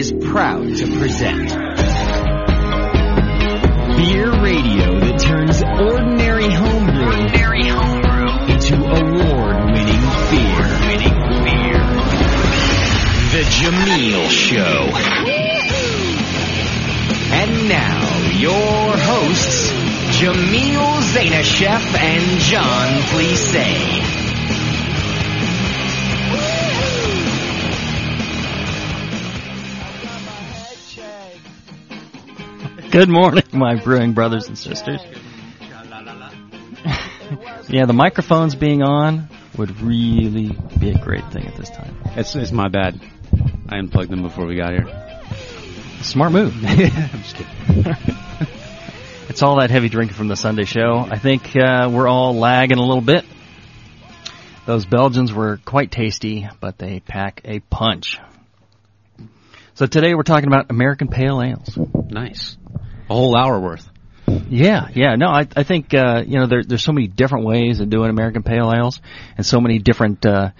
is proud to present Beer Radio that turns ordinary homebrew, ordinary homebrew into award-winning beer. Winning beer. The Jamil Show. And now, your hosts, Jamil Zainasheff and John Plisse. Good morning, my brewing brothers and sisters. yeah, the microphones being on would really be a great thing at this time. It's, it's my bad. I unplugged them before we got here. Smart move. I'm just kidding. it's all that heavy drinking from the Sunday show. I think uh, we're all lagging a little bit. Those Belgians were quite tasty, but they pack a punch. So today we're talking about American Pale Ales. Nice. A whole hour worth. Yeah, yeah. No, I, I think uh, you know there, there's so many different ways of doing American Pale Ales, and so many different uh,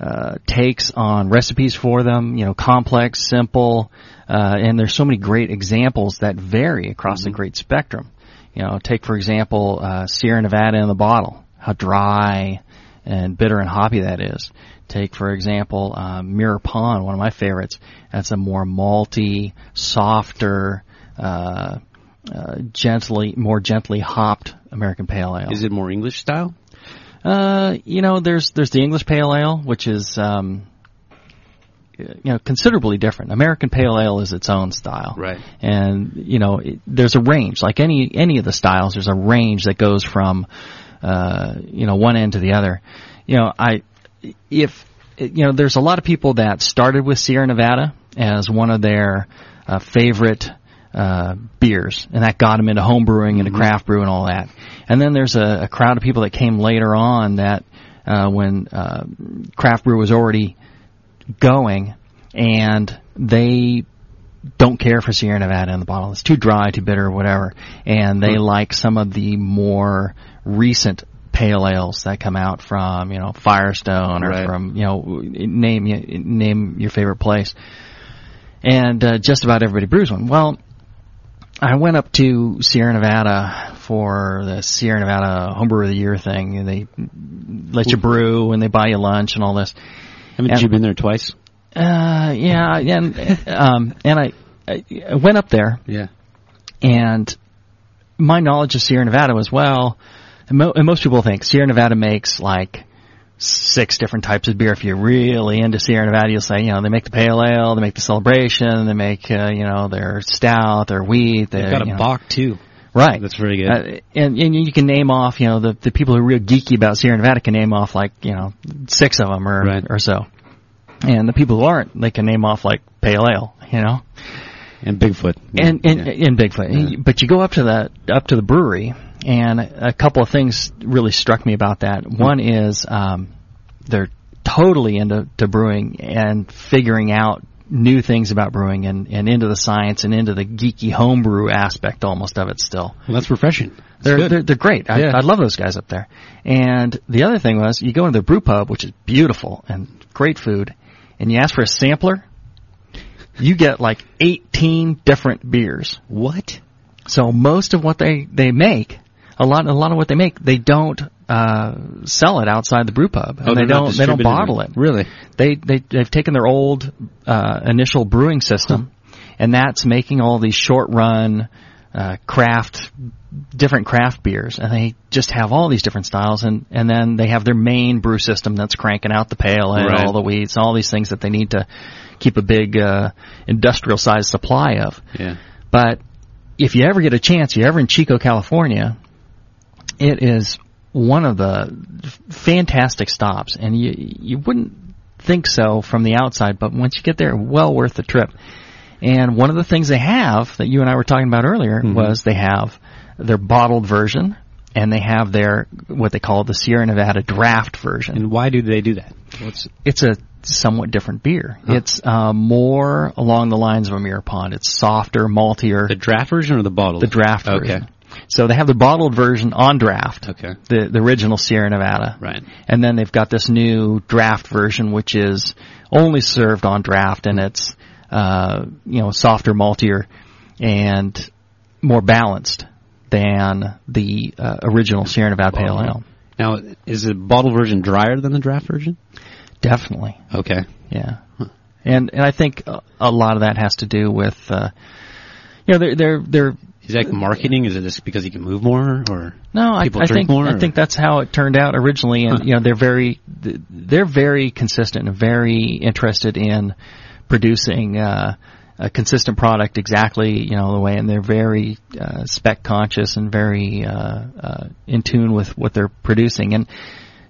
uh, takes on recipes for them. You know, complex, simple, uh, and there's so many great examples that vary across Mm-hmm. the great spectrum. You know, take for example uh, Sierra Nevada in the bottle, how dry and bitter and hoppy that is. Take for example uh, Mirror Pond, one of my favorites. That's a more malty, softer. Uh, uh, gently, more gently hopped American Pale Ale. Is it more English style? Uh, you know, there's there's the English Pale Ale, which is um, you know considerably different. American Pale Ale is its own style, Right. And you know, it, there's a range, like any any of the styles. There's a range that goes from uh, you know one end to the other. You know, I if you know, there's a lot of people that started with Sierra Nevada as one of their uh, favorite uh, beers, and that got them into home brewing and to craft brew and all that. And then there's a, a crowd of people that came later on that uh, when uh, craft brew was already going, and they don't care for Sierra Nevada in the bottle. It's too dry, too bitter, whatever. And they like some of the more recent pale ales that come out from, you know, Firestone or Right. from, you know, name name your favorite place. And uh, just about everybody brews one. Well, I went up to Sierra Nevada for the Sierra Nevada Homebrew of the Year thing. And they let you brew and they buy you lunch and all this. Haven't And- you been there twice? Uh, yeah, and um, and I, I I went up there, Yeah. and my knowledge of Sierra Nevada was well, and, mo- and most people think Sierra Nevada makes like six different types of beer. If you're really into Sierra Nevada, you'll say, you know, they make the pale ale, they make the celebration, they make, uh, you know, their stout, their wheat. They've got a you know, Bock too. right? That's very good. Uh, and, and you can name off, you know, the, the people who are real geeky about Sierra Nevada can name off like, you know, six of them or, Right. or so. And the people who aren't, they can name off like pale ale, you know, and Bigfoot. and, and, Yeah. and Bigfoot. Yeah. But you go up to the, up to the brewery and a couple of things really struck me about that. One is, um, they're totally into to brewing and figuring out new things about brewing and, and into the science and into the geeky homebrew aspect almost of it still. Well, that's refreshing. That's They're, they're they're great. I, Yeah. I love those guys up there. And the other thing was, you go into the brew pub, which is beautiful and great food, and you ask for a sampler. You get like 18 different beers. what? So most of what they they make, a lot a lot of what they make, they don't uh, sell it outside the brew pub, and Oh, they don't they don't bottle it. Really? They they they've taken their old uh, initial brewing system, and that's making all these short run uh, craft different craft beers, and they just have all these different styles, and and then they have their main brew system that's cranking out the pale and Right. all the wheats, all these things that they need to keep a big uh, industrial sized supply of. Yeah. But if you ever get a chance, you're ever in Chico, California, it is one of the fantastic stops, and you you wouldn't think so from the outside, but once you get there, well worth the trip. And one of the things they have that you and I were talking about earlier was they have their bottled version, and they have their what they call the Sierra Nevada draft version. And why do they do that? What's It's a somewhat different beer. It's uh, more along the lines of a mirror pond. It's softer, maltier. the draft version or the bottle? the draft Okay. version. So they have the bottled version on draft. Okay. The the original Sierra Nevada. Right. And then they've got this new draft version which is only served on draft and it's uh, you know, softer, maltier, and more balanced than the uh, original Sierra Nevada Pale Ale. Now, is the bottle version drier than the draft version? Definitely, Okay. yeah. And and I think a, a lot of that has to do with, uh, you know, they're they're they're Is that marketing? Is it just because you can move more, or No, I, People I drink think more, I think that's how it turned out originally, and Huh. you know they're very they're very consistent and very interested in producing uh, a consistent product exactly you know the way, and they're very uh, spec conscious and very uh, uh, in tune with what they're producing, and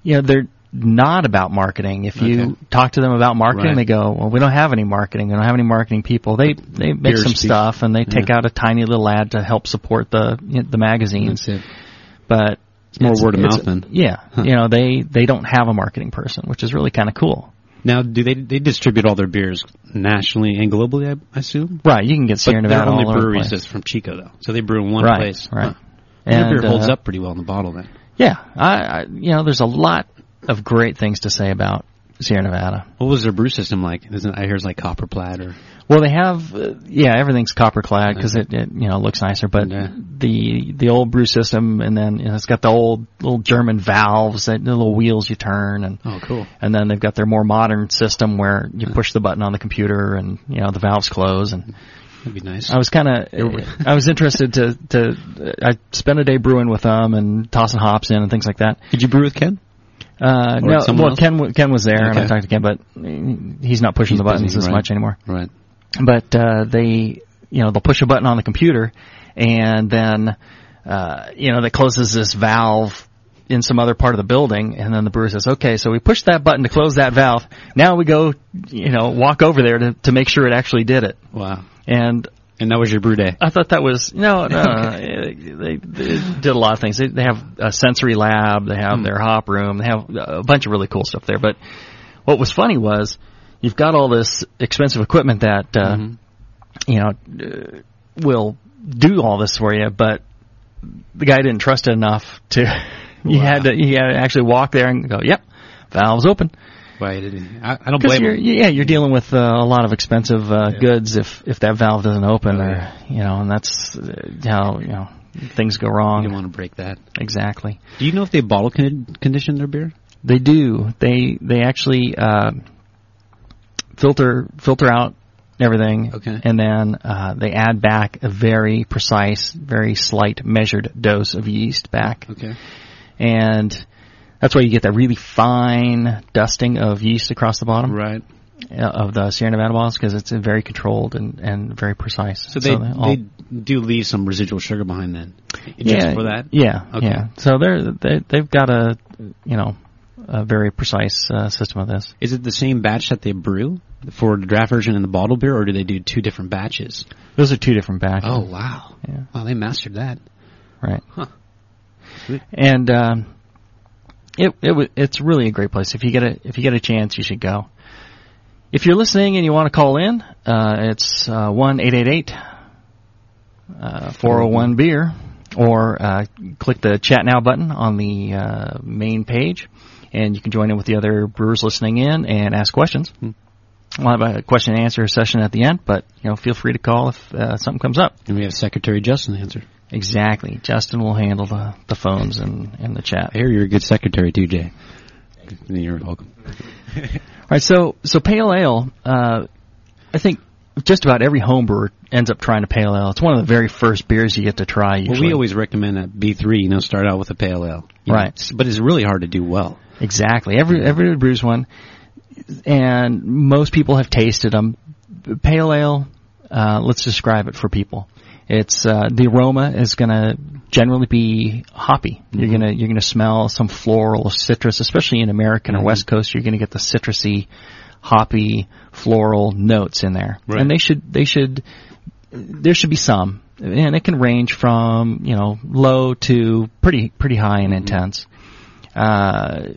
you know they're not about marketing. If you Okay. talk to them about marketing, Right. they go, "Well, we don't have any marketing. We don't have any marketing people." They they make Beer some speak. stuff and they take Yeah. out a tiny little ad to help support the the magazines it. but It's more word of mouth then. Yeah, Huh. you know they they don't have a marketing person, which is really kind of cool. Now, do they they distribute all their beers nationally and globally? I, I assume. Right, you can get Sierra but Nevada their only over the is from Chico, though. So they brew in one Right, place. right. And their beer holds uh, up pretty well in the bottle, then. Yeah, I, I you know there's a lot of great things to say about Sierra Nevada. What was their brew system like? Isn't I hear it's like copper plaid or Well, they have uh, yeah everything's copper clad because it, it you know looks nicer, but Yeah. the the old brew system and then you know, it's got the old little German valves that the little wheels you turn and oh, cool. and then they've got their more modern system where you push the button on the computer and you know the valves close and That'd be nice. I was kind of, I was interested to, to, I spent a day brewing with them and tossing hops in and things like that. Did you brew with Ken? Uh, no, well, else? Ken, Ken was there and I talked to Ken, but he's not pushing He's the buttons busy, as right. much anymore. Right. But, uh, they, you know, they'll push a button on the computer and then, uh, you know, that closes this valve in some other part of the building and then the brewer says, okay, so we pushed that button to close that valve. Now we go, you know, walk over there to, to make sure it actually did it. Wow. And And that was your brew day. I thought that was no, no. no. they, they did a lot of things. They, they have a sensory lab. They have Hmm. their hop room. They have a bunch of really cool stuff there. But what was funny was you've got all this expensive equipment that uh, Mhm. you know uh, will do all this for you, but the guy didn't trust it enough to. You Wow. had to. You had to actually walk there and go, "Yep, valves open." Why did he? I, I don't blame him. yeah, you're dealing with uh, a lot of expensive uh, Yeah. goods if if that valve doesn't open, Oh, or yeah. you know, and that's uh, how you know things go wrong. You didn't want to break that. Exactly. Do you know if they bottle con- condition their beer? They do. They they actually uh, filter filter out everything, Okay. and then uh, they add back a very precise, very slight measured dose of yeast back, Okay. and that's why you get that really fine dusting of yeast across the bottom. Right. of the Sierra Nevada bottles because it's very controlled and, and very precise. So they all- they do leave some residual sugar behind then, just yeah, for that. Yeah, Okay. yeah. So they're they, they've got a you know a very precise uh, system of this. Is it the same batch that they brew for the draft version and the bottle beer, or do they do two different batches? Those are two different batches. Oh wow! Yeah. Wow, they mastered that. right. Huh. And um, it it it's really a great place. If you get a if you get a chance, you should go. If you're listening and you want to call in, uh, it's one eight eight eight four zero one beer, or uh, click the chat now button on the uh, main page, and you can join in with the other brewers listening in and ask questions. Hmm. We'll have a question and answer session at the end, but you know, feel free to call if uh, something comes up. And we have Secretary Justin answer. Exactly, Justin will handle the, the phones and, and the chat. Here, you're a good secretary too, Jay. You're welcome. All right, so so pale ale. Uh, I think just about every home brewer ends up trying a pale ale. It's one of the very first beers you get to try. Usually. Well, we always recommend that B3, you know, start out with a pale ale. Know, Right. it's- but it's really hard to do well. exactly every every brews one, and most people have tasted them. Pale ale. Uh, let's describe it for people. It's uh, the aroma is going to generally be hoppy. You're Mm-hmm. gonna you're gonna smell some floral citrus, especially in American Mm-hmm. or West Coast. You're gonna get the citrusy, hoppy, floral notes in there, Right. and they should they should there should be some, and it can range from you know low to pretty pretty high and intense. Uh,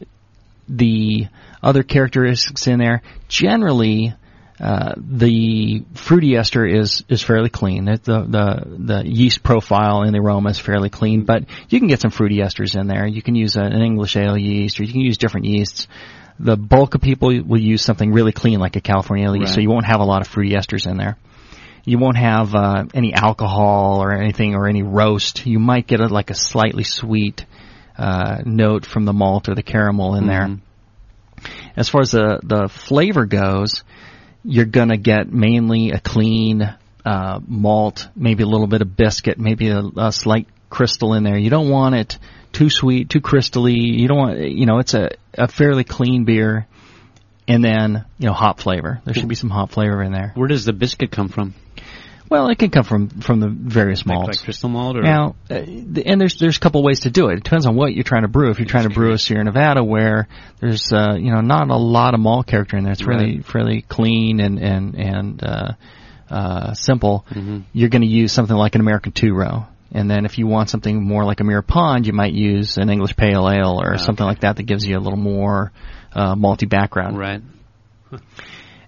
the other characteristics in there generally. Uh, the fruity ester is is fairly clean. The the the yeast profile in the aroma is fairly clean, but you can get some fruity esters in there. You can use an English ale yeast, or you can use different yeasts. the bulk of people will use something really clean like a California Ale, so Right. you won't have a lot of fruity esters in there. You won't have uh, any alcohol or anything or any roast. You might get a, like a slightly sweet uh, note from the malt or the caramel in there. Mhm. As far as the the flavor goes, you're gonna get mainly a clean uh, malt, maybe a little bit of biscuit, maybe a, a slight crystal in there. You don't want it too sweet, too crystally. You don't want, you know, it's a a fairly clean beer, and then you know hop flavor. There should be some hop flavor in there. Where does the biscuit come from? Well, it can come from from the various malts. like crystal malt or Now, uh, and there's there's a couple ways to do it. It depends on what you're trying to brew. If you're trying to brew a Sierra Nevada, where there's uh, you know not a lot of malt character in there, it's really fairly clean and and and uh, uh, simple. Mm-hmm. You're going to use something like an American two row. And then if you want something more like a Mirror Pond, you might use an English Pale Ale or Ah, something like that that gives you a little more uh, malty background right?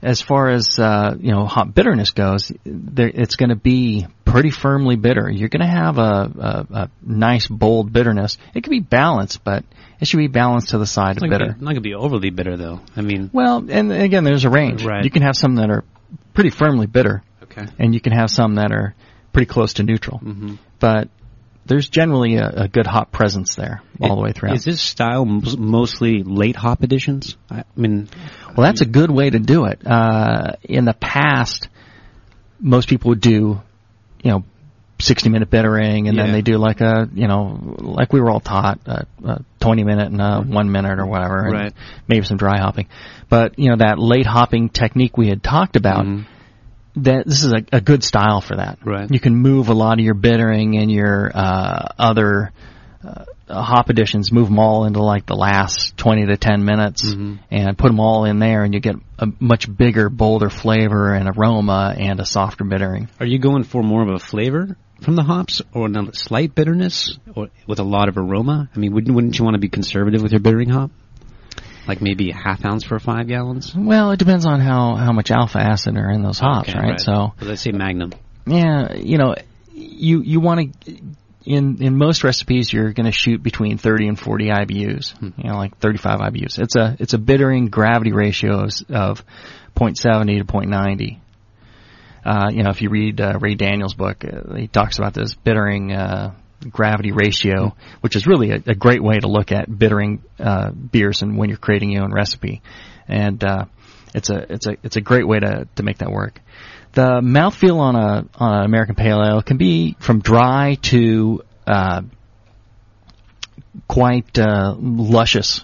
As far as uh, you know hot bitterness goes, there, it's going to be pretty firmly bitter. You're going to have a, a, a nice bold bitterness. It can be balanced, but it should be balanced to the side It's of bitter. gonna, not gonna be overly bitter though. I mean, Well, and again, there's a range. Right. You can have some that are pretty firmly bitter, okay. and you can have some that are pretty close to neutral. Mm-hmm. But there's generally a, a good hop presence there all the way throughout. Is this style mostly late hop additions? I mean, Well, that's a good way to do it. Uh, in the past, most people would do, you know, 60 minute bittering and Yeah. then they do like a, you know, like we were all taught, a, a 20 minute and a one minute or whatever. and Right. Maybe some dry hopping. But, you know, that late hopping technique we had talked about, Mhm. That this is a, a good style for that. Right. You can move a lot of your bittering and your uh, other uh, hop additions, move them all into like the last 20 to 10 minutes Mhm. and put them all in there and you get a much bigger, bolder flavor and aroma and a softer bittering. are you going for more of a flavor from the hops, or a slight bitterness, or with a lot of aroma? I mean, wouldn't wouldn't you want to be conservative with your bittering hop? Like maybe a half ounce for five gallons. Well, it depends on how, how much alpha acid are in those hops, Okay, right? So, Well, let's say Magnum. Yeah, you know, you you want to in in most recipes you're going to shoot between 30 and 40 IBUs. You know, like 35 IBUs. It's a it's a bittering gravity ratio of, of 0.70 to 0.90. Uh, you know, if you read uh, Ray Daniels' book, uh, he talks about this bittering uh, gravity ratio, which is really a, a great way to look at bittering uh, beers and when you're creating your own recipe. And uh, it's a it's a it's a great way to to make that work. The mouthfeel on a on an American Pale Ale can be from dry to uh, quite uh, luscious.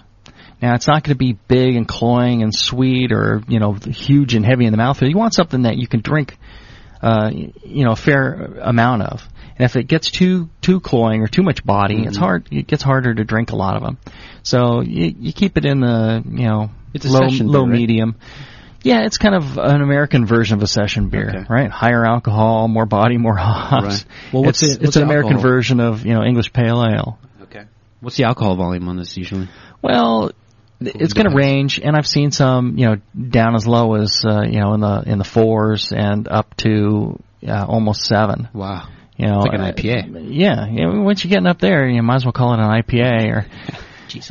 Now it's not going to be big and cloying and sweet or you know huge and heavy in the mouthfeel. You want something that you can drink, uh, you know, a fair amount of. And if it gets too too cloying or too much body, it's hard. It gets harder to drink a lot of them. So you, you keep it in the you know It's a low low beer, right? medium. Yeah, it's kind of an American version of a session beer, Okay. right? Higher alcohol, more body, more hops. Right. Well, what's it's, what's it's an American alcohol? version of you know English Pale Ale. Okay. What's the alcohol volume on this usually? Well, it's going to range, and I've seen some, you know, down as low as uh, you know in the in the fours and up to uh, almost seven. Wow. You know, It's like an uh, IPA. Yeah, you know, once you're getting up there, you might as well call it an IPA. Or,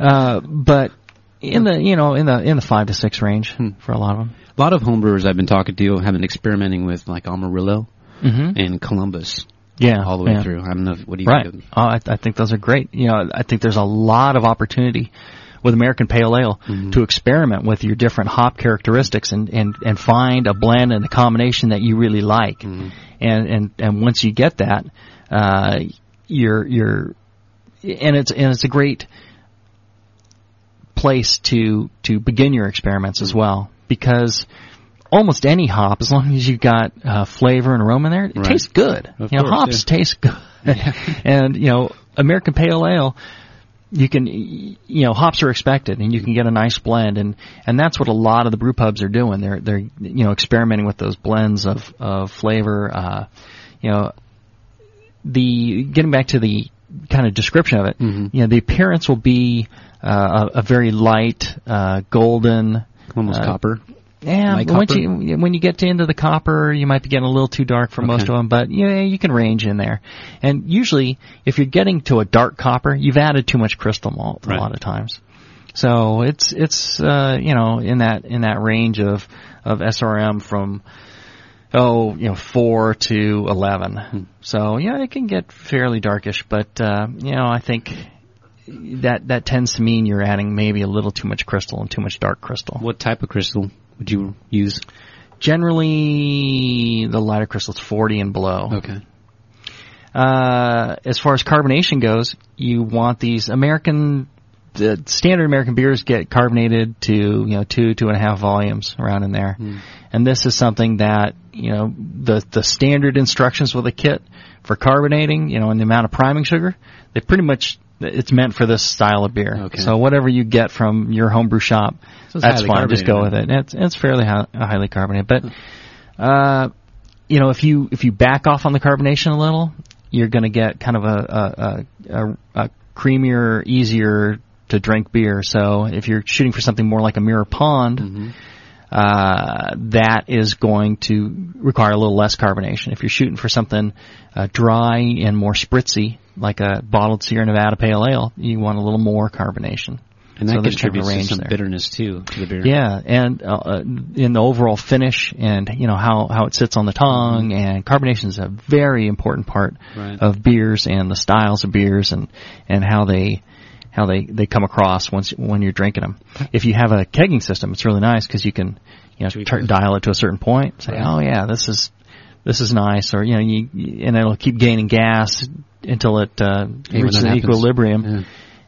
uh, but in the you know in the in the five to six range Hmm. for a lot of them. A lot of homebrewers I've been talking to have been experimenting with like Amarillo Mm-hmm. and Columbus Yeah, all the way yeah. through. I don't know. What do you Right. think? Oh, I, I think those are great. You know, I think there's a lot of opportunity with American Pale Ale Mm-hmm. to experiment with your different hop characteristics and, and, and find a blend and a combination that you really like. Mm-hmm. And, and, and once you get that, uh, you're, you're, and it's, and it's a great place to, to begin your experiments as well because almost any hop, as long as you've got uh, flavor and aroma in there, it Right. tastes good. Of you know, course, hops yeah. taste good. and you know, American Pale Ale, you can, you know, hops are expected, and you can get a nice blend, and and that's what a lot of the brew pubs are doing. They're they're you know experimenting with those blends of of flavor. Uh, you know, the getting back to the kind of description of it, Mhm. you know, the appearance will be uh, a, a very light, uh, golden. Almost Uh, copper. Yeah, once you when you get to into the copper, you might be getting a little too dark for most of them, but yeah, you can range in there. And usually, if you're getting to a dark copper, you've added too much crystal malt Right. a lot of times. So it's it's uh, you know in that in that range of of SRM from oh you know four to eleven. Hmm. So yeah, it can get fairly darkish, but uh, you know I think that that tends to mean you're adding maybe a little too much crystal and too much dark crystal. What type of crystal would you use? Generally, the lighter crystal's 40 and below. Okay. Uh, as far as carbonation goes, you want these American, the standard American beers get carbonated to you know two two and a half volumes around in there, and this is something that you know the the standard instructions with a kit for carbonating, you know, and the amount of priming sugar, they pretty much it's meant for this style of beer. Okay. So whatever you get from your homebrew shop, So that's fine. Just go with it. It's it's fairly hi- highly carbonated, but uh, you know, if you if you back off on the carbonation a little, you're going to get kind of a a, a, a, a creamier, easier to drink beer. So if you're shooting for something more like a mirror pond, Mm-hmm. Uh, that is going to require a little less carbonation. If you're shooting for something uh, dry and more spritzy, like a bottled Sierra Nevada Pale Ale, you want a little more carbonation. And that So there's kind of a contributes to some there. bitterness too to the beer. Yeah, and uh, uh, in the overall finish, and you know how how it sits on the tongue, and carbonation is a very important part Right. of beers and the styles of beers, and and how they how they they come across once when you're drinking them. If you have a kegging system, it's really nice because you can you know dial it to a certain point, say, Right. oh yeah, this is this is nice, or you know, you, and it'll keep gaining gas until it uh, reaches an equilibrium. Yeah.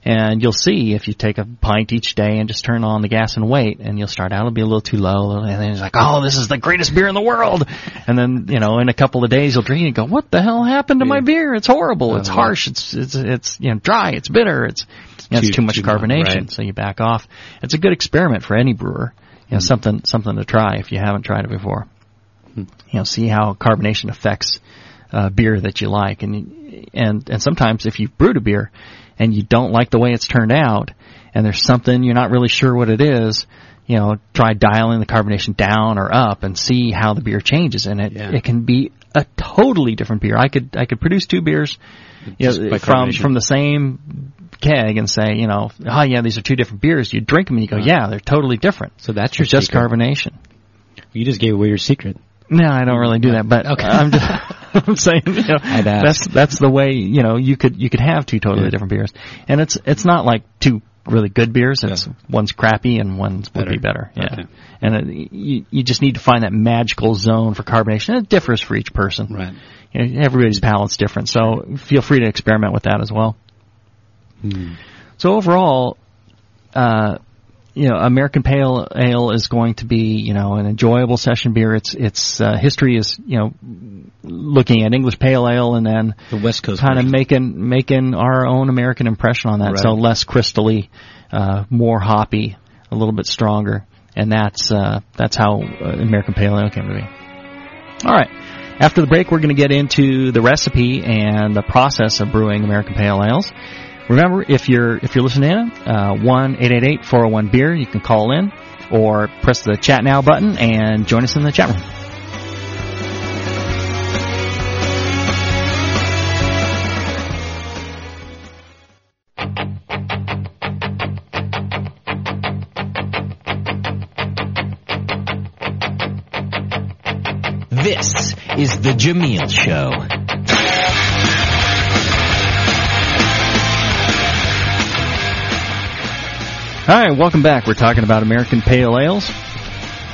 And you'll see if you take a pint each day and just turn on the gas and wait, and you'll start out, it'll be a little too low, and then it's like, oh, this is the greatest beer in the world. And then, you know, in a couple of days you'll drink it and go, what the hell happened to my beer? It's horrible. It's harsh. It's, it's, it's, you know, dry. It's bitter. It's, it's Too- too much too much, carbonation. right. So you back off. It's a good experiment for any brewer. You know, something, something to try if you haven't tried it before. You know, see how carbonation affects uh, beer that you like, and and and sometimes if you've brewed a beer and you don't like the way it's turned out, and there's something you're not really sure what it is, you know, try dialing the carbonation down or up and see how the beer changes, and it Yeah. it can be a totally different beer. I could I could produce two beers, you know, from from the same keg and say, you know, oh yeah, these are two different beers. You drink them and you go, yeah, they're totally different. So that's your just secret. carbonation. You just gave away your secret. No, I don't really do that, but Okay. I'm just I'm saying you know, that's that's the way you know you could you could have two totally Yeah. different beers, and it's it's not like two really good beers. It's Yeah. one's crappy and one's would be Better. better. Yeah, Okay. and it, you you just need to find that magical zone for carbonation. It differs for each person. Right. You know, everybody's palate's different, so feel free to experiment with that as well. Hmm. So overall, uh, you know, American Pale Ale is going to be, you know, an enjoyable session beer. Its its uh, history is, you know, looking at English Pale Ale and then The West Coast. kind of making making our own American impression on that. Right. So less crystally, uh, more hoppy, a little bit stronger, and that's uh, that's how uh, American Pale Ale came to be. All right. After the break, we're going to get into the recipe and the process of brewing American Pale Ales. Remember, if you're if you're listening in, uh, one eight eight eight four zero one beer, you can call in or press the chat now button and join us in the chat room. This is the Jamil Show. All right, welcome back. We're talking about American Pale Ales.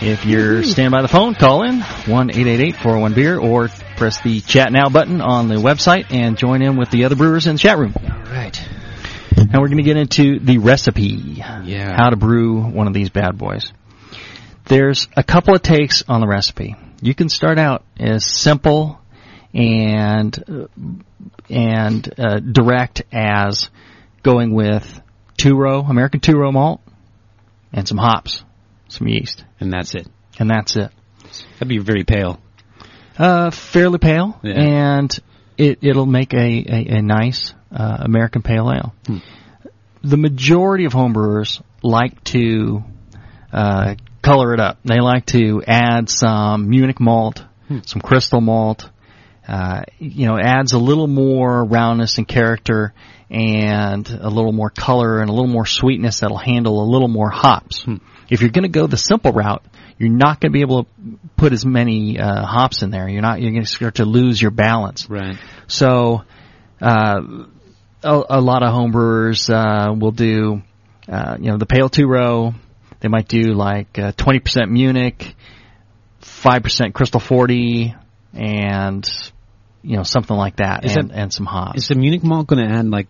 If you're standing by the phone, call in one eight eight eight four one beer or press the chat now button on the website and join in with the other brewers in the chat room. All right. Now we're going to get into the recipe. Yeah. How to brew one of these bad boys. There's a couple of takes on the recipe. You can start out as simple and uh, and uh, direct as going with two row American two row malt and some hops, some yeast, And that's it. and that's it. That'd be very pale. Uh, fairly pale, Yeah. and it it'll make a a, a nice uh, American pale ale. Hmm. The majority of homebrewers like to uh, color it up. They like to add some Munich malt, Hmm. some crystal malt, uh, you know, adds a little more roundness and character and a little more color and a little more sweetness that'll handle a little more hops. Hmm. If you're going to go the simple route, you're not going to be able to put as many uh, hops in there. You're not. You're going to start to lose your balance. Right. So, uh, a, a lot of homebrewers uh, will do, uh, you know, the pale two row. They might do like uh, 20% Munich, 5% Crystal 40, and you know something like that, and, that- and some hops. Is the Munich malt going to add like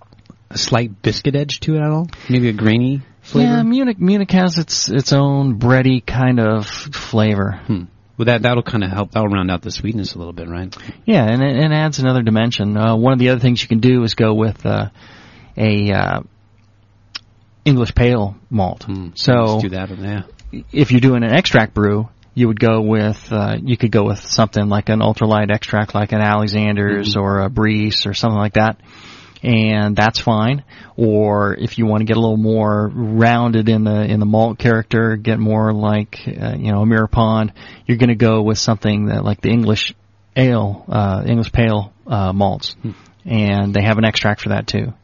a slight biscuit edge to it at all? Maybe a grainy flavor? Yeah, Munich Munich has its its own bready kind of flavor. Hmm. Well, that that'll kind of help. That'll round out the sweetness a little bit, right? Yeah, and it, it adds another dimension. Uh, one of the other things you can do is go with uh, a uh, English pale malt. Hmm. So Let's do that. Yeah. if you're doing an extract brew, you would go with uh, you could go with something like an ultralight extract, like an Alexander's or a Briess or something like that, and that's fine. Or if you want to get a little more rounded in the in the malt character, get more like uh, you know a Mirror Pond, you're going to go with something that like the English ale, uh, English pale uh, malts, and they have an extract for that too.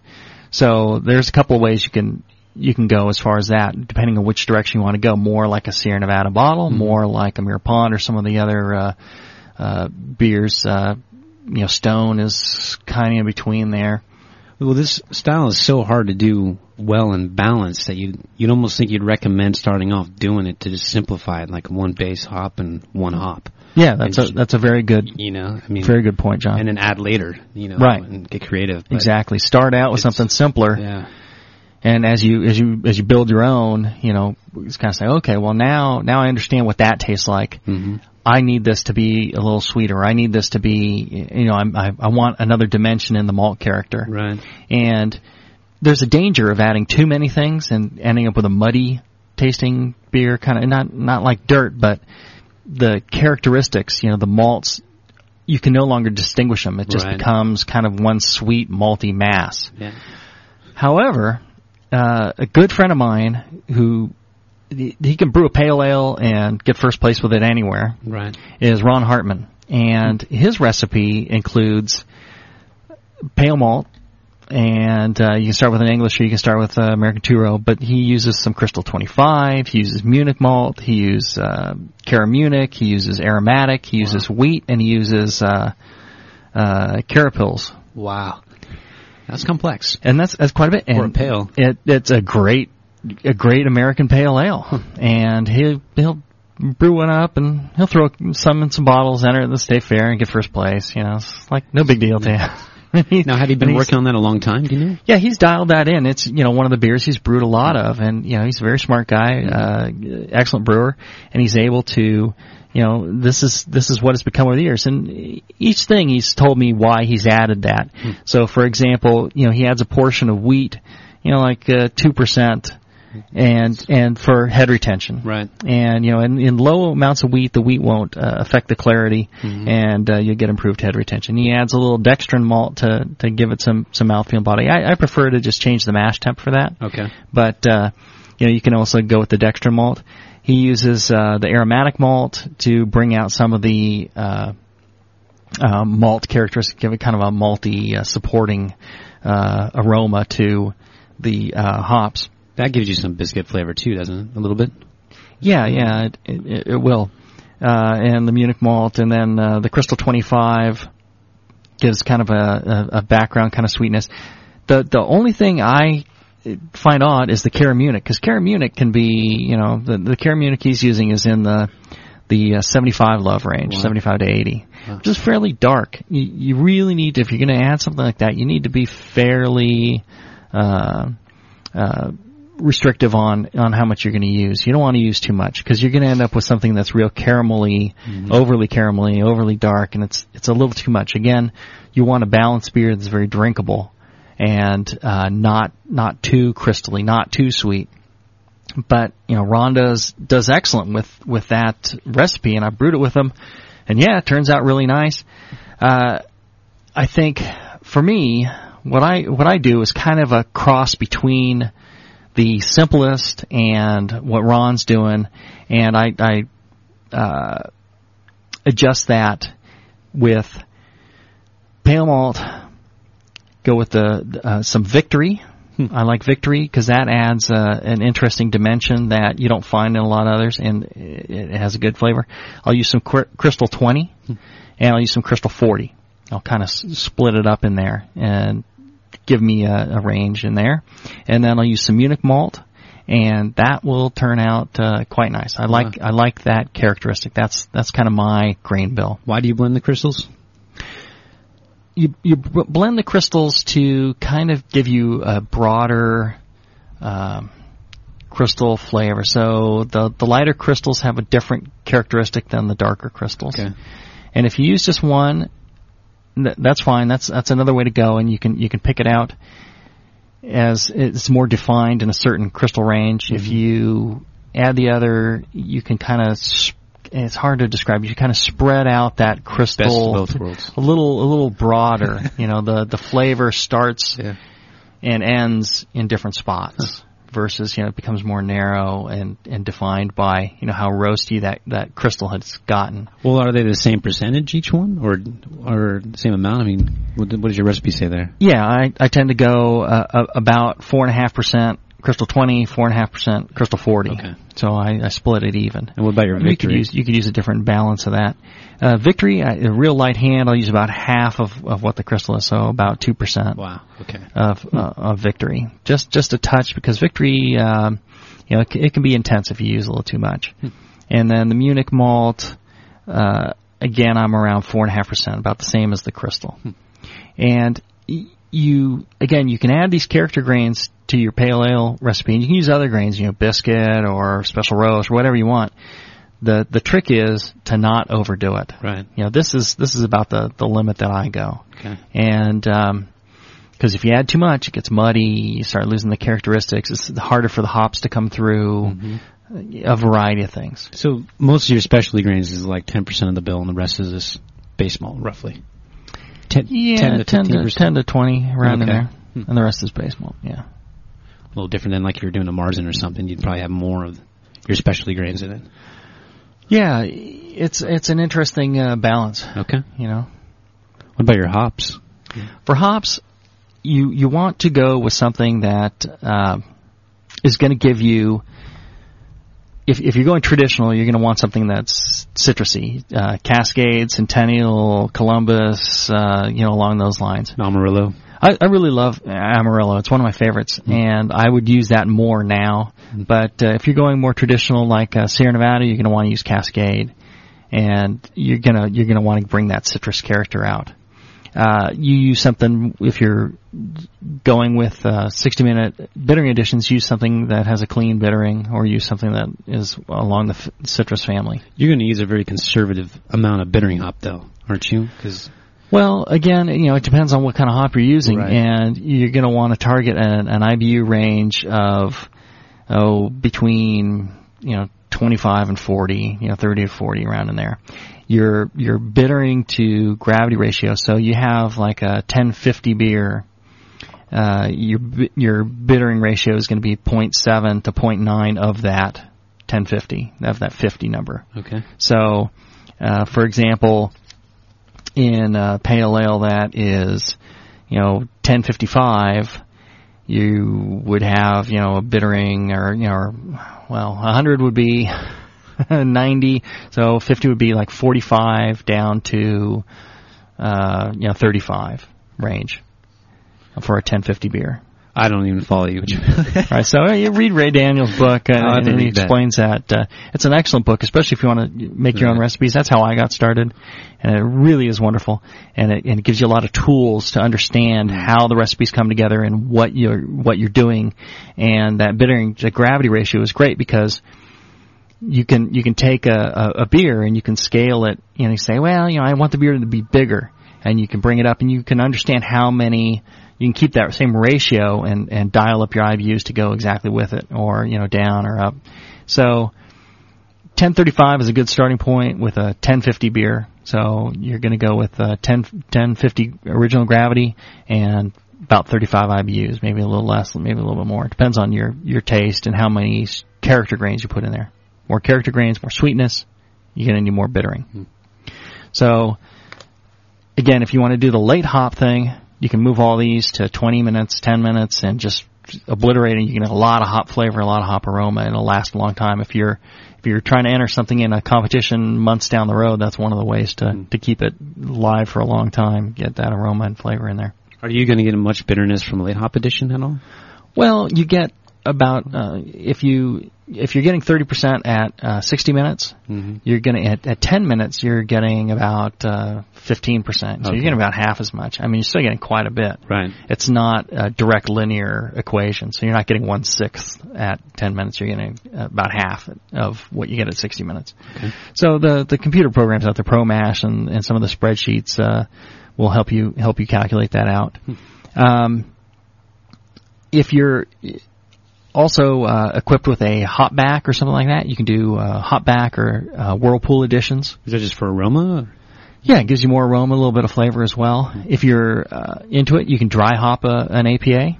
So there's a couple of ways you can you can go as far as that, depending on which direction you want to go. More like a Sierra Nevada bottle, more like a Mirror Pond, or some of the other uh, uh, beers. Uh, you know, Stone is kind of in between there. Well, this style is so hard to do well and balanced that you you'd almost think you'd recommend starting off doing it to just simplify it, like one base hop and one hop. Yeah, that's a that's a very good, You know, I mean, very good point, John. and then add later. You know, Right. and get creative. exactly. Start out with something simpler, Yeah. And as you as you as you build your own, you know, just kind of say, okay, well now now I understand what that tastes like. hmm I need this to be a little sweeter. I need this to be, you know, I'm, I, I want another dimension in the malt character. Right. And there's a danger of adding too many things and ending up with a muddy tasting beer, kind of not not like dirt, but the characteristics, you know, the malts, you can no longer distinguish them. It just Right. becomes kind of one sweet malty mass. Yeah. However, uh, a good friend of mine who he can brew a pale ale and get first place with it anywhere Right. is Ron Hartman, and his recipe includes pale malt, and uh, you can start with an English or you can start with uh, American Two Row, but he uses some Crystal 25, he uses Munich malt, he uses uh, Cara Munich, he uses aromatic, he uses wheat, and he uses uh, uh, Carapils. Wow. That's complex. And that's that's quite a bit. And For a pale. it it's a great a great American pale ale, and he he'll brew one up and he'll throw some in some bottles, enter at the state fair, and get first place. You know, it's like no big deal to him. Now, have he been working on that a long time? Do you know? Yeah, he's dialed that in. It's you know one of the beers he's brewed a lot of, and you know he's a very smart guy, uh, excellent brewer, and he's able to. You know, this is this is what it's become over the years, and each thing he's told me why he's added that. So, for example, you know, he adds a portion of wheat, you know, like uh, two percent, and and for head retention, Right. and you know, in, in low amounts of wheat, the wheat won't uh, affect the clarity, and uh, you'll get improved head retention. He adds a little dextrin malt to to give it some some mouthfeel and body. I, I prefer to just change the mash temp for that, Okay. but uh, you know, you can also go with the dextrin malt. He uses uh, the aromatic malt to bring out some of the uh, uh, malt characteristics, give it kind of a malty uh, supporting uh, aroma to the uh, hops. That gives you some biscuit flavor too, doesn't it? A little bit. Yeah, yeah, it, it, it will. Uh, and the Munich malt, and then uh, the Crystal 25 gives kind of a, a, a background kind of sweetness. The the only thing I find odd is the Cara Munich, because Cara Munich can be, you know, the the Cara Munich he's using is in the the uh, 75 love range, Wow. 75 to 80, Wow. which is fairly dark. You, you really need to, if you're going to add something like that, you need to be fairly uh, uh, restrictive on on how much you're going to use. You don't want to use too much because you're going to end up with something that's real caramelly, overly caramelly, overly dark, and it's it's a little too much. Again, you want a balanced beer that's very drinkable and uh, not not too crystally, not too sweet. But you know, Ron does does excellent with with that recipe, and I brewed it with them, and yeah, it turns out really nice. Uh, I think for me, what I what I do is kind of a cross between the simplest and what Ron's doing, and I, I uh, adjust that with pale malt. Go with the uh, some Victory. I like Victory because that adds uh, an interesting dimension that you don't find in a lot of others, and it has a good flavor. I'll use some Crystal 20, and I'll use some Crystal 40. I'll kind of s- split it up in there and give me a, a range in there, and then I'll use some Munich malt, and that will turn out uh, quite nice. I like I like that characteristic. That's that's kind of my grain bill. Why do you blend the crystals? You you b- blend the crystals to kind of give you a broader um, crystal flavor. So the the lighter crystals have a different characteristic than the darker crystals. Okay. And if you use just one, th- that's fine. That's that's another way to go, and you can you can pick it out as it's more defined in a certain crystal range. If you add the other, you can kind of. Sp- it's hard to describe. You kind of spread out that crystal a little a little broader. you know, the the flavor starts Yeah. and ends in different spots versus you know it becomes more narrow and and defined by you know how roasty that that crystal has gotten. Well, are they the same percentage each one, or or the same amount? I mean, what, what does your recipe say there? Yeah, I I tend to go uh, uh, about four and a half percent crystal twenty, four and a half percent crystal forty. Okay. So I, I split it even. And what about your You could victory? use you could use a different balance of that. Uh, victory, I, a real light hand, I'll use about half of, of what the crystal is, so about two percent. wow. Okay. of uh, of victory. Just just a touch because victory, um, you know, it, it can be intense if you use a little too much. And then the Munich malt, uh, again, I'm around four and a half percent, about the same as the crystal. And y- you again, you can add these character grains to your pale ale recipe, and you can use other grains, you know, biscuit or special roast or whatever you want. The the trick is to not overdo it. Right. You know, this is this is about the the limit that I go Okay. and um, because if you add too much, it gets muddy. You start losing the characteristics. It's harder for the hops to come through. Mm-hmm. A variety of things. So most of your specialty grains is like ten percent of the bill, and the rest is this base malt, roughly. Ten, Yeah, 10 to 10 to, 10 to twenty around in there, Hmm. and the rest is base malt. Yeah. A little different than like if you're doing a Marzen or something. You'd probably have more of your specialty grains in it. Yeah, it's it's an interesting uh, balance. Okay. You know, What about your hops? for hops, you you want to go with something that uh, is going to give you. If if you're going traditional, you're going to want something that's citrusy, uh, Cascade, Centennial, Columbus, uh, you know, along those lines. Amarillo. I, I really love Amarillo. It's one of my favorites, and I would use that more now. But uh, if you're going more traditional, like uh, Sierra Nevada, you're going to want to use Cascade, and you're gonna you're gonna want to bring that citrus character out. Uh, you use something if you're going with uh, 60 minute bittering additions. Use something that has a clean bittering, or use something that is along the f- citrus family. You're going to use a very conservative amount of bittering hop, though, aren't you? Because Well, again, you know, it depends on what kind of hop you're using, Right. and you're going to want to target an, an IBU range of oh between you know 25 and 40, you know 30 to 40 around in there. Your your bittering to gravity ratio, so you have like a 1050 beer. Uh, your your bittering ratio is going to be 0.7 to 0.9 of that 1050 of that 50 number. okay, So, uh, for example, in uh, pale ale that is, you know, 1055, you would have, you know, a bittering or, you know, or, well, 100 would be 90, so 50 would be like 45 down to, uh, you know, 35 range for a 1050 beer. I don't even follow you. Right, so uh, you read Ray Daniels' book, uh, have to and he read that. explains that. Uh, it's an excellent book, especially if you want to make your own recipes. That's how I got started, and it really is wonderful. And it, and it gives you a lot of tools to understand how the recipes come together and what you're what you're doing. And that bittering, the gravity ratio is great because you can you can take a, a, a beer and you can scale it. and you say, well, you know, I want the beer to be bigger, and you can bring it up, and you can understand how many. You can keep that same ratio and and dial up your IBUs to go exactly with it, or you know, down or up. So. 1035 is a good starting point with a 1050 beer. So you're going to go with a 10 1050 original gravity and about 35 IBUs, maybe a little less, maybe a little bit more. It depends on your your taste and how many character grains you put in there. More character grains, more sweetness, you're going to need more bittering. So again, if you want to do the late hop thing, you can move all these to 20 minutes, 10 minutes, and just obliterate it. You can get a lot of hop flavor, a lot of hop aroma, and it'll last a long time. If you're if you're trying to enter something in a competition months down the road, that's one of the ways to Mm. to keep it live for a long time. Get that aroma and flavor in there. Are you going to get much bitterness from a late hop edition at all? Well, you get about uh, if you if you're getting 30% at uh, 60 minutes, Mm-hmm. you're going at, at 10 minutes you're getting about uh, 15%. So Okay. you're getting about half as much. I mean, you're still getting quite a bit. Right. It's not a direct linear equation, so you're not getting one sixth at 10 minutes. You're getting about half of what you get at 60 minutes. Okay. So the the computer programs out there, ProMash and, and some of the spreadsheets, uh, will help you help you calculate that out. Um, if you're also uh, equipped with a hop back or something like that, you can do uh, hop back or uh, whirlpool editions. Is that just for aroma? or- Yeah, it gives you more aroma, a little bit of flavor as well. If you're uh, into it, you can dry hop a, an APA.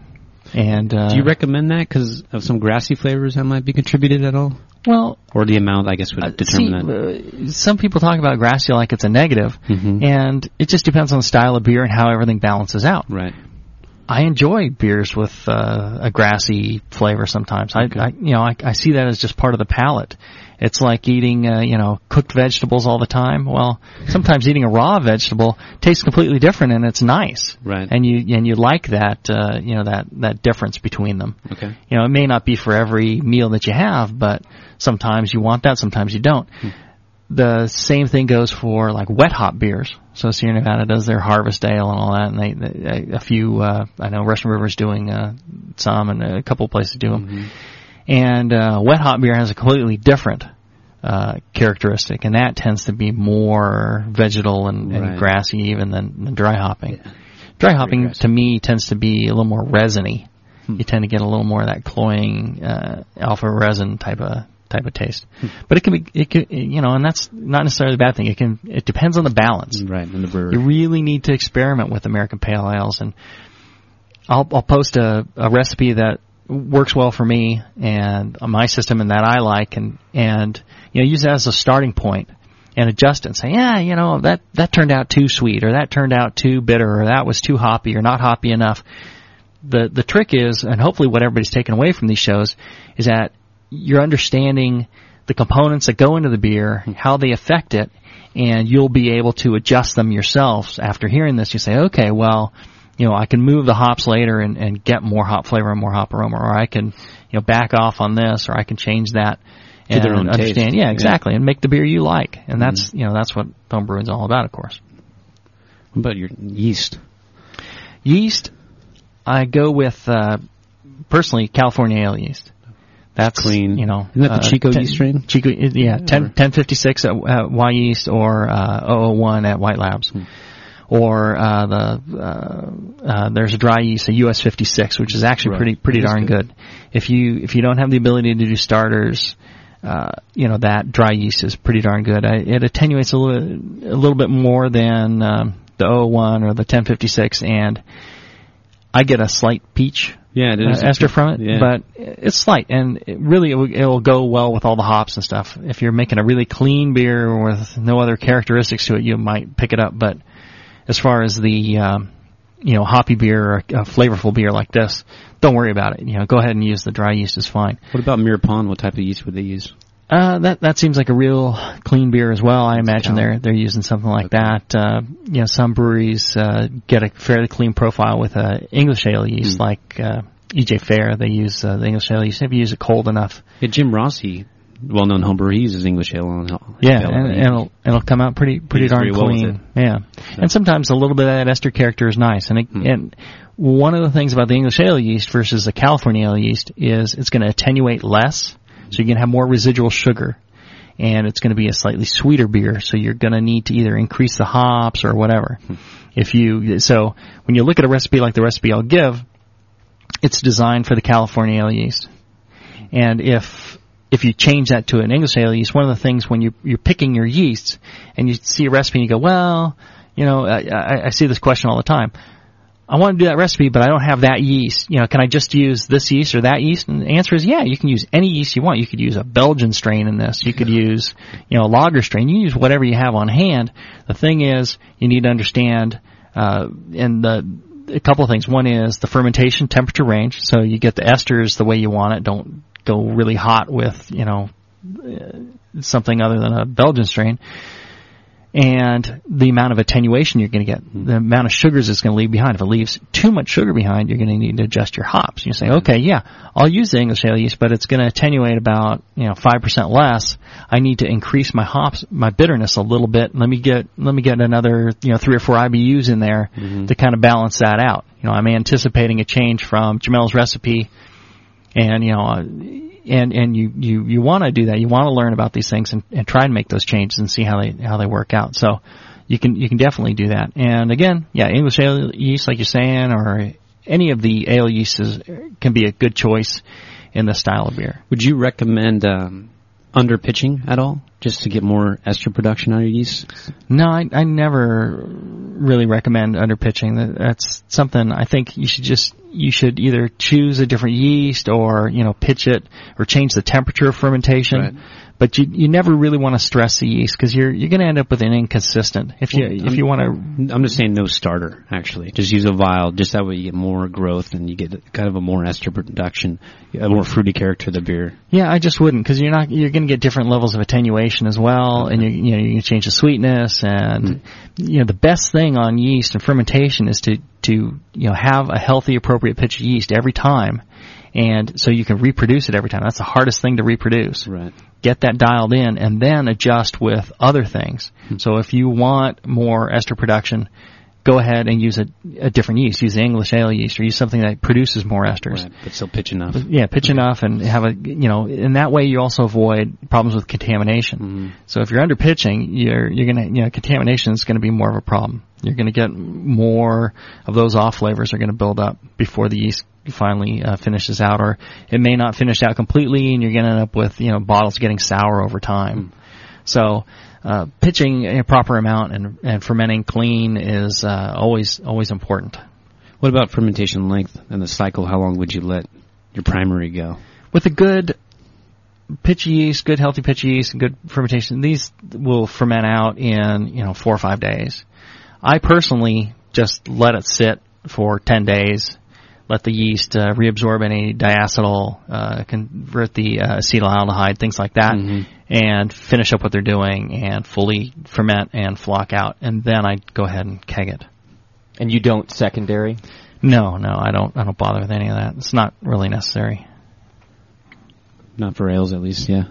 And uh, Do you recommend that because of some grassy flavors that might be contributed at all? well, Or the amount, I guess, would uh, determine see, that. uh, some people talk about grassy like it's a negative, Mhm. and it just depends on the style of beer and how everything balances out. Right. I enjoy beers with uh, a grassy flavor sometimes. I, I you know, I, I see that as just part of the palate. It's like eating, uh, you know, cooked vegetables all the time. Well, sometimes eating a raw vegetable tastes completely different, and it's nice. Right. And you and you like that, uh, you know, that that difference between them. Okay. You know, it may not be for every meal that you have, but sometimes you want that, sometimes you don't. The same thing goes for like wet hop beers. So Sierra Nevada does their Harvest Ale and all that, and they, they a few uh, I know Russian River's doing uh, some, and a couple of places do them. And uh, wet hop beer has a completely different uh, characteristic, and that tends to be more vegetal and, and Right. grassy even than, than dry hopping. Dry hopping to me tends to be a little more resiny. You tend to get a little more of that cloying uh, alpha resin type of type of taste. Hmm. But it can be it can you know, and that's not necessarily a bad thing. It can it depends on the balance. Right. And the brewer. You really need to experiment with American pale ales, and I'll I'll post a, a recipe that works well for me and my system and that I like, and and you know use that as a starting point and adjust it and say, yeah, you know that that turned out too sweet, or that turned out too bitter, or that was too hoppy, or not hoppy enough. The the trick is, and hopefully what everybody's taken away from these shows, is that you're understanding the components that go into the beer, how they affect it, and you'll be able to adjust them yourselves after hearing this. You say, okay, well, you know, I can move the hops later and, and get more hop flavor and more hop aroma, or I can, you know, back off on this, or I can change that. To and their own understand, taste. yeah, Yeah. exactly, and make the beer you like, and that's you know that's what home brewing's all about, of course. What about your yeast? Yeast, I go with uh, personally California ale yeast. That's Clean. you know. Isn't that the uh, Chico 10 yeast strain? Chico, yeah, 10, 1056 at, at Wyeast or uh, 001 at White Labs. Hmm. Or uh, the uh, uh, there's a dry yeast, a US 56, which is actually Right. pretty pretty darn good. good. If you if you don't have the ability to do starters, uh, you know that dry yeast is pretty darn good. I, it attenuates a little a little bit more than um, the 001 or the 1056, and I get a slight peach Yeah, it uh, ester from it, Yeah. but it's slight, and it really it will, it will go well with all the hops and stuff. If you're making a really clean beer with no other characteristics to it, you might pick it up. But as far as the um, you know hoppy beer or a, a flavorful beer like this, don't worry about it. You know, go ahead and use the dry yeast is fine. What about Mirror Pond? What type of yeast would they use? Uh, that that seems like a real clean beer as well. I imagine Yeah. they're they're using something like that. Uh, you know, some breweries uh, get a fairly clean profile with a English ale yeast, Hmm. like uh, E.J. Phair. They use uh, the English ale yeast. If you use it cold enough, Yeah, Jim Rossi, well-known homebrewer, he uses English ale on yeah, ale, and, and it'll it'll come out pretty pretty darn pretty well clean. Yeah, and sometimes a little bit of that ester character is nice. And it, Hmm. and one of the things about the English ale yeast versus the California ale yeast is it's going to attenuate less, so you're going to have more residual sugar, and it's going to be a slightly sweeter beer. So you're going to need to either increase the hops or whatever. Hmm. If you so when you look at a recipe like the recipe I'll give, it's designed for the California ale yeast. And if if you change that to an English ale yeast, one of the things when you you're picking your yeasts and you see a recipe and you go, well, you know, I, I, I see this question all the time. I want to do that recipe, but I don't have that yeast. You know, can I just use this yeast or that yeast? And the answer is yeah, you can use any yeast you want. You could use a Belgian strain in this. You could use, you know, a lager strain. You can use whatever you have on hand. The thing is, you need to understand, uh, and the, a couple of things. One is the fermentation temperature range. So you get the esters the way you want it. Don't go really hot with, you know, uh, something other than a Belgian strain and the amount of attenuation you're going to get, the amount of sugars it's going to leave behind. If it leaves too much sugar behind, you're going to need to adjust your hops. You say, okay, yeah, I'll use the English ale yeast, but it's going to attenuate about you know five percent less. I need to increase my hops, my bitterness a little bit. Let me get let me get another you know three or four IBUs in there Mm-hmm. to kind of balance that out. You know, I'm anticipating a change from Jamil's recipe, and you know. And and you you you want to do that. You want to learn about these things and, and try and make those changes and see how they how they work out. So you can you can definitely do that. And again, yeah, English ale yeast, like you're saying, or any of the ale yeasts can be a good choice in the style of beer. Would you recommend um, under pitching at all, just to get more ester production out of your yeast? No, I, I never really recommend underpitching. That- That's something I think you should just you should either choose a different yeast or you know pitch it or change the temperature of fermentation. Right. But you you never really want to stress the yeast because you're you're going to end up with an inconsistent. If you if you want to I'm just saying no starter, actually. Just use a vial, just that way you get more growth and you get kind of a more ester production, a more fruity character to the beer. Yeah, I just wouldn't because you're not you're going to get different levels of attenuation as well, and you you know you can change the sweetness and mm-hmm. you know the best thing on yeast and fermentation is to to you know have a healthy appropriate pitch of yeast every time, and so you can reproduce it every time. That's the hardest thing to reproduce. Right. Get that dialed in and then adjust with other things. Hmm. So if you want more ester production. Go ahead and use a, a different yeast. Use the English ale yeast, or use something that produces more esters Right. But still pitch enough. yeah, pitch enough and have a you know in that way you also avoid problems with contamination. Mm-hmm. So if you're under pitching, you're you're gonna you know contamination is going to be more of a problem. You're going to get more of those off flavors are going to build up before the yeast finally uh, finishes out, or it may not finish out completely, and you're going to end up with you know bottles getting sour over time. So. Uh, pitching a proper amount and, and fermenting clean is uh, always always important. What about fermentation length and the cycle? How long would you let your primary go? with a good pitch yeast, good healthy pitch yeast, and good fermentation, these will ferment out in you know four or five days. I personally just let it sit for ten days, let the yeast uh, reabsorb any diacetyl, uh, convert the uh, acetaldehyde, things like that, and finish up what they're doing and fully ferment and flock out, and then I go ahead and keg it. And you don't secondary? No, no, I don't. I don't bother with any of that. It's not really necessary. Not for ales, at least. Yeah.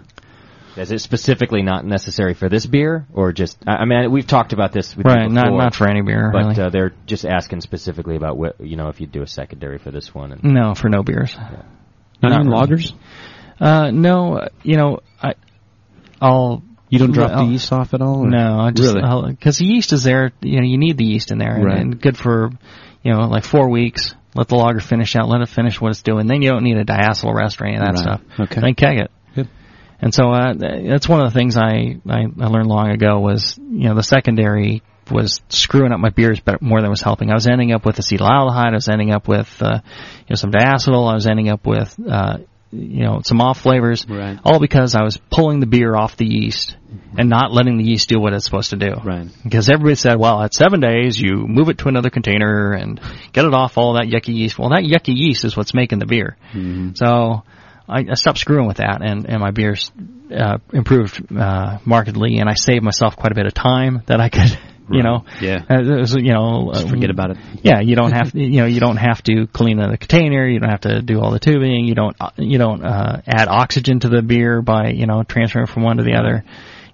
Is it specifically not necessary for this beer, or just? I I mean, we've talked about this with Right, not before, not for any beer. But really. uh, they're just asking specifically about what you know if you do a secondary for this one. And No, for no beers. Not, Not even really. lagers. Uh, no, uh, you know, I, I'll. You don't drop I'll- the yeast off at all. or- No, I just really. because the yeast is there. You know, you need the yeast in there, and, Right. and good for, you know, like four weeks. Let the lager finish out. Let it finish what it's doing. Then you don't need a diacetyl rest or any of that Right. stuff. Okay. Then keg it. And so uh, that's one of the things I, I I learned long ago was you know the secondary was screwing up my beers better, more than it was helping. I was ending up with acetaldehyde. I was ending up with uh, you know some diacetyl. I was ending up with uh, you know some off flavors. Right. All because I was pulling the beer off the yeast and not letting the yeast do what it's supposed to do. Right. Because everybody said, well, at seven days, you move it to another container and get it off all that yucky yeast. Well, that yucky yeast is what's making the beer. Mm-hmm. So I, I stopped screwing with that, and, and my beers uh, improved uh, markedly, and I saved myself quite a bit of time that I could, you know, Yeah. uh, you know, Just forget about it. yeah, you don't have you know you don't have to clean the container. You don't have to do all the tubing. You don't uh, you don't uh, add oxygen to the beer by you know transferring from one to the other.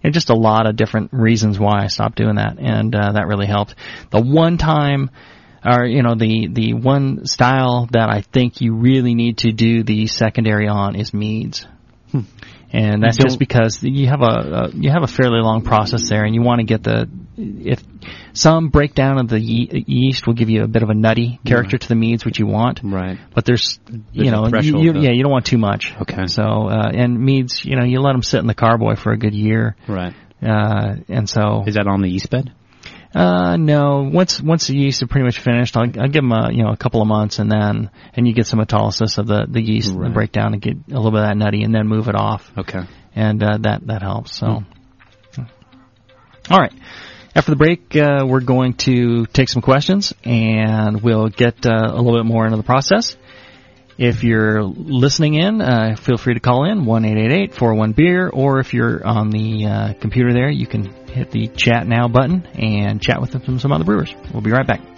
And just a lot of different reasons why I stopped doing that, and uh, that really helped. The one time, or you know, the the one style that I think you really need to do the secondary on is meads. And that's just because you have a, a you have a fairly long process there, and you want to get the if some breakdown of the ye- yeast will give you a bit of a nutty character to the meads, which you want. Right. But there's, There's you know, you, you- yeah, you don't want too much. Okay. So uh, and meads, you know, you let them sit in the carboy for a good year, Right. uh, and so Is that on the yeast bed? Uh, no. Once once the yeast are pretty much finished, I'll, I'll give them a you know a couple of months, and then and you get some autolysis of the the yeast Right. and break down and get a little bit of that nutty, and then move it off, Okay. and uh, that that helps. So, all right. After the break, uh, we're going to take some questions, and we'll get uh, a little bit more into the process. If you're listening in, uh, feel free to call in one eight eight eight four one beer, or if you're on the uh, computer there, you can hit the chat now button and chat with some, some other brewers. We'll be right back.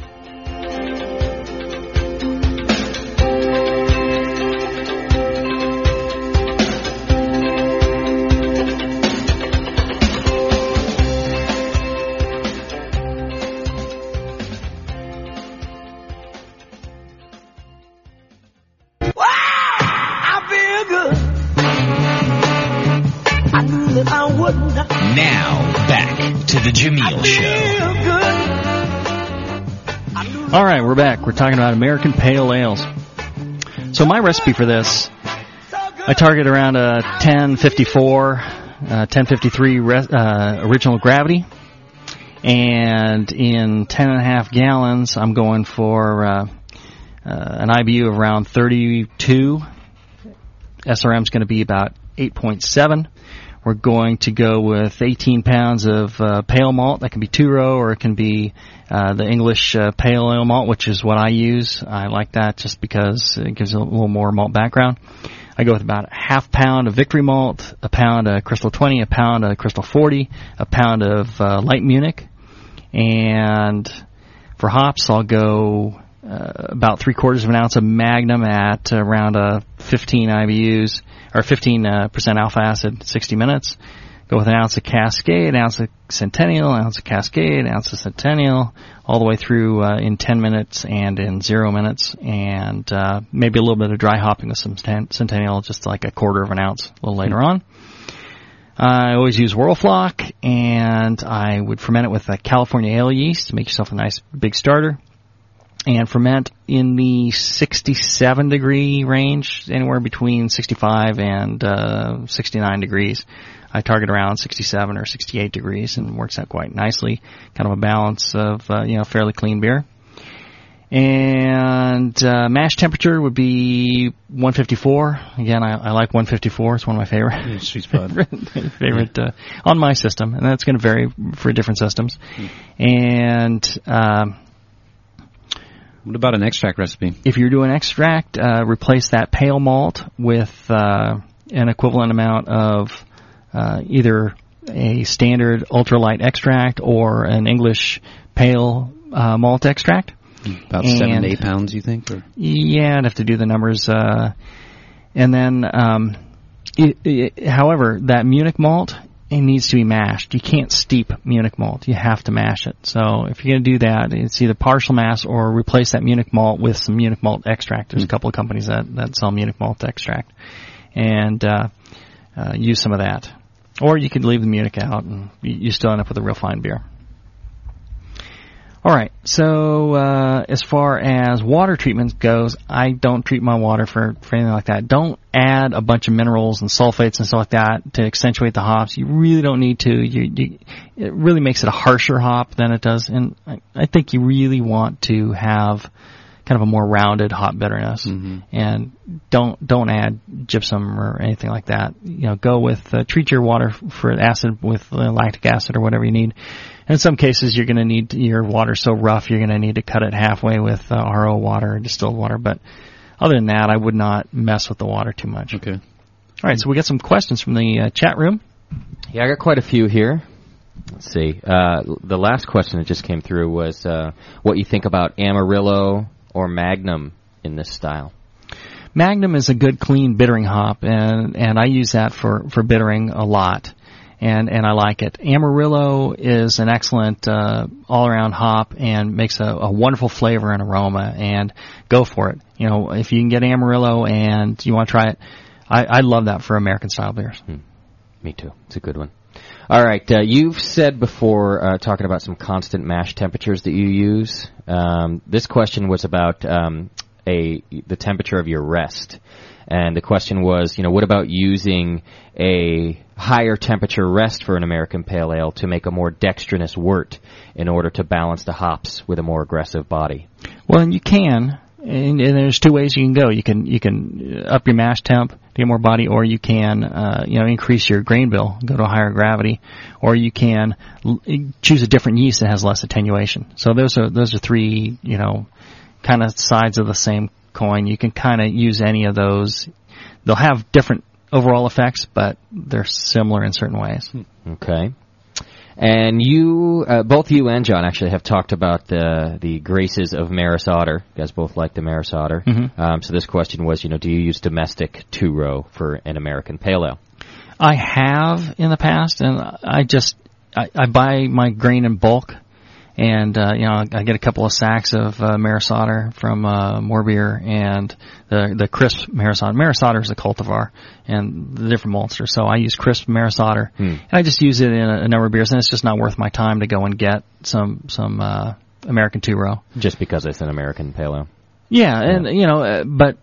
Back. We're talking about American Pale Ales. So my recipe for this. I target around a 1054, uh, 1053 re- uh, original gravity, and in 10 and a half gallons, I'm going for uh, uh, an IBU of around 32. SRM is going to be about 8.7. We're going to go with 18 pounds of uh, pale malt. That can be two row or it can be uh, the English uh, pale ale malt, which is what I use. I like that just because it gives a little more malt background. I go with about a half pound of Victory malt, a pound of Crystal 20, a pound of Crystal 40, a pound of uh, light Munich, and for hops, I'll go uh, about three quarters of an ounce of Magnum at around uh, 15 IBUs or 15 uh, percent alpha acid, 60 minutes. Go with an ounce of Cascade, an ounce of Centennial, an ounce of Cascade, an ounce of Centennial, all the way through uh, in 10 minutes and in zero minutes, and uh, maybe a little bit of dry hopping with some Centennial, just like a quarter of an ounce a little later on. I always use Whirlfloc, and I would ferment it with a California ale yeast to make yourself a nice big starter. And ferment in the 67 degree range, anywhere between 65 and uh, 69 degrees. I target around 67 or 68 degrees, and works out quite nicely. Kind of a balance of uh, you know fairly clean beer. And uh, mash temperature would be 154. Again, I, I like 154. It's one of my favorite Sweet spot. favorite uh, on my system, and that's going to vary for different systems. And um, What about an extract recipe? if you're doing extract, uh, replace that pale malt with uh, an equivalent amount of uh, either a standard ultralight extract or an English pale uh, malt extract. About seven to eight pounds, you think? Or Yeah, I'd have to do the numbers. Uh, and then, um, it, it, however, that Munich malt it needs to be mashed. You can't steep Munich malt. You have to mash it. So if you're going to do that, it's either partial mash or replace that Munich malt with some Munich malt extract. There's a couple of companies that, that sell Munich malt extract, and uh, uh, use some of that. Or you could leave the Munich out, and you, you still end up with a real fine beer. All right. So uh, as far as water treatment goes, I don't treat my water for, for anything like that. Don't add a bunch of minerals and sulfates and stuff like that to accentuate the hops. You really don't need to. You, you, it really makes it a harsher hop than it does, and I, I think you really want to have kind of a more rounded hop bitterness. And don't don't add gypsum or anything like that. You know, go with uh, treat your water for acid with uh, lactic acid or whatever you need. In some cases, you're going to need your water so rough you're going to need to cut it halfway with uh, RO water or distilled water. But other than that, I would not mess with the water too much. okay. All right, so we got some questions from the uh, chat room. Yeah, I got quite a few here. Let's see. Uh, the last question that just came through was uh, what you think about Amarillo or Magnum in this style. Magnum is a good clean bittering hop, and and I use that for for bittering a lot, and and I like it. Amarillo is an excellent uh, all around hop and makes a, a wonderful flavor and aroma. And go for it. You know, if you can get Amarillo and you want to try it, I, I love that for American style beers. Me too. It's a good one. All right. Uh, you've said before, uh, talking about some constant mash temperatures that you use. Um, this question was about um, a the temperature of your rest, And the question was, you know, what about using a higher temperature rest for an American Pale Ale to make a more dextrinous wort in order to balance the hops with a more aggressive body? Well, and you can, and, and there's two ways you can go. You can you can up your mash temp to get more body, or you can uh, you know increase your grain bill, go to a higher gravity, or you can l- choose a different yeast that has less attenuation. So those are those are three you know kind of sides of the same coin. You can kind of use any of those. They'll have different overall effects, but they're similar in certain ways. Okay. And you, uh, both you and John actually have talked about the the graces of Maris Otter. You guys both like the Maris Otter. Mhm. Um, so this question was, you know, do you use domestic two row for an American Pale Ale? I have in the past, and I just I, I buy my grain in bulk, and uh, you know I get a couple of sacks of uh, Maris Otter from uh, More Beer and the the crisp Maris Otter. Maris Otter is a cultivar and the different maltsters, so I use crisp Maris Otter, Hmm. and I just use it in a, a number of beers, and it's just not worth my time to go and get some some uh, American two row. Just because it's an American Pale Ale. Yeah, and you know, uh, but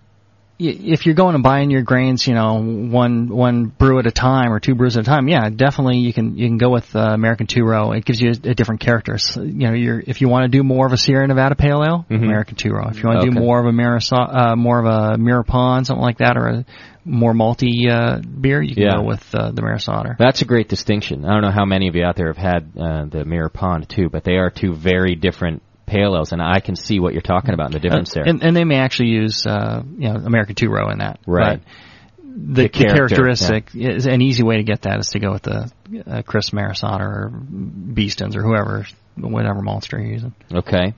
if you're going and buying your grains, you know, one one brew at a time or two brews at a time, yeah, definitely you can you can go with uh, American two row. It gives you a, a different character. So, you know, you're if you want to do more of a Sierra Nevada Pale Ale, Mhm. American two row. If you want to Okay. do more of a Marisol, uh, more of a Mirror Pond, something like that, or a more malty uh, beer, you can Yeah. go with uh, the Maris Otter. That's a great distinction. I don't know how many of you out there have had uh, the Mirror Pond too, but they are two very different pale ales, and I can see what you're talking about and the difference there. Uh, And, and they may actually use uh, you know American two row in that. Right. But the, The the character, characteristic is an easy way to get that is to go with the uh, Crisp Maris Otter or Beestons or whoever, whatever maltster you're using. Okay.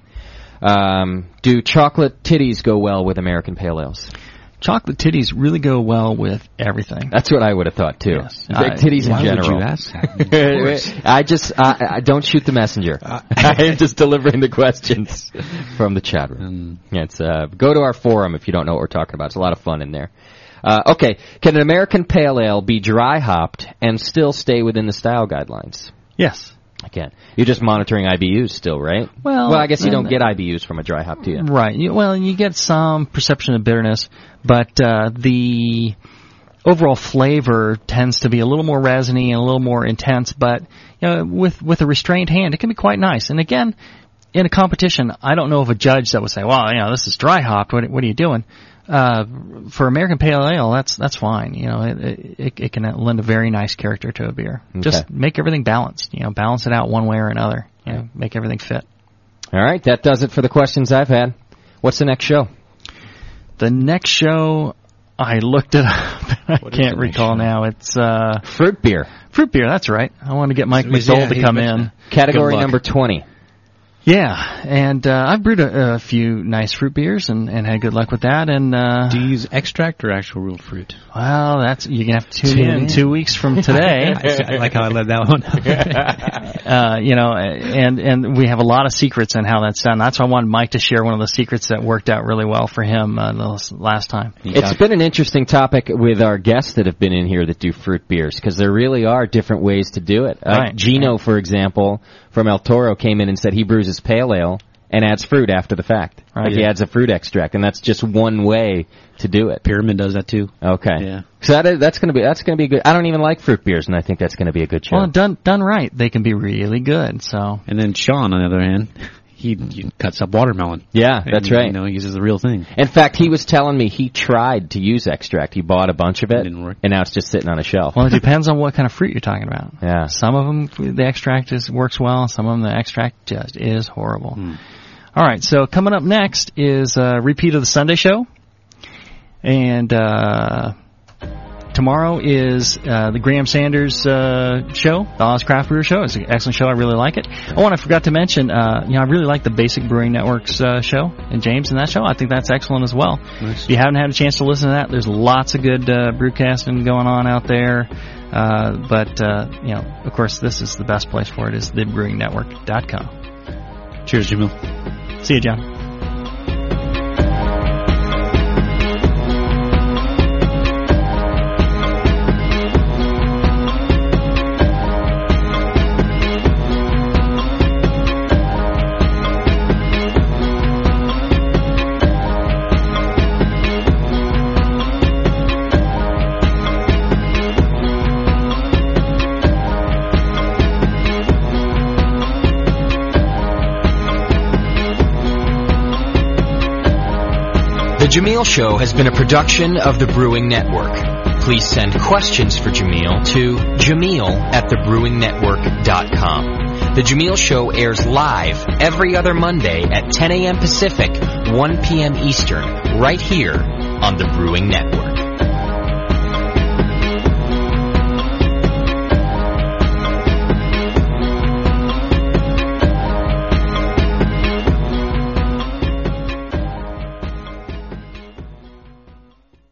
Um, do chocolate titties go well with American pale ales? Chocolate titties really go well with everything. That's what I would have thought too. Yes. Big I- titties in general. you ask? I just I, I don't shoot the messenger. I'm just delivering the questions from the chat room. Um, It's uh, go to our forum if you don't know what we're talking about. It's a lot of fun in there. Uh, okay, can an American pale ale be dry hopped and still stay within the style guidelines? Yes. I can't. You're just monitoring IBUs still, right? Well, well, I guess you don't get IBUs from a dry hop, do you? Right. You, well, you get some perception of bitterness, but uh, the overall flavor tends to be a little more resiny and a little more intense. But you know, with with a restrained hand, it can be quite nice. And again, in a competition, I don't know of a judge that would say, "Well, you know, this is dry hopped. What, what are you doing?" Uh, for American Pale Ale, that's that's fine. You know, it, it, it can lend a very nice character to a beer. Just make everything balanced. You know, balance it out one way or another. You know, make everything fit. All right, that does it for the questions I've had. What's the next show? The next show, I looked it up. I What is can't recall show? now. It's uh, Fruit beer. fruit beer. That's right. I want to get Mike So McDowell yeah, to come in. Category number 20. Yeah, and uh, I've brewed a, a few nice fruit beers and, and had good luck with that. And uh, do you use extract or actual real fruit? well, that's you're gonna have to tune, Tune in, in. two weeks from today. I, like how I led that one. uh, you know, and and we have a lot of secrets in how that's done. That's why I wanted Mike to share one of the secrets that worked out really well for him uh, the last time. It's been an interesting topic with our guests that have been in here that do fruit beers because there really are different ways to do it. Uh, Right. Gino, for example, from El Toro came in and said he brews his pale ale and adds fruit after the fact. Right. Like he adds a fruit extract, and that's just one way to do it. Pyramid does that too. Okay. Yeah. So that is, that's going to be that's going to be good. I don't even like fruit beers, and I think that's going to be a good show. Well, done done right, they can be really good. So And then Sean, on the other hand, he, he cuts up watermelon. yeah, that's And, right. You know, he uses the real thing. In fact, he was telling me he tried to use extract. He bought a bunch of it, it Didn't work. and now it's just sitting on a shelf. Well, it depends on what kind of fruit you're talking about. Yeah. Some of them, the extract is, works well. Some of them, the extract just is horrible. Hmm. All right. So coming up next is a repeat of the Sunday show. And, uh, tomorrow is, uh, the Graham Sanders, uh, show, the Oz Craft Brewer show. It's an excellent show. I really like it. Oh, and I forgot to mention, uh, you know, I really like the Basic Brewing Network's, uh, show and James in that show. I think that's excellent as well. If you haven't had a chance to listen to that, there's lots of good uh, brewcasting going on out there. Uh, but uh, you know, of course, this is the best place for it is thebrewingnetwork.com. Cheers, Jamil. See you, John. Jamil Show has been a production of the Brewing Network. Please send questions for Jamil to jamil at thebrewingnetwork.com. The Jamil Show airs live every other Monday at 10 a.m. Pacific, 1 p.m. Eastern, right here on the Brewing Network.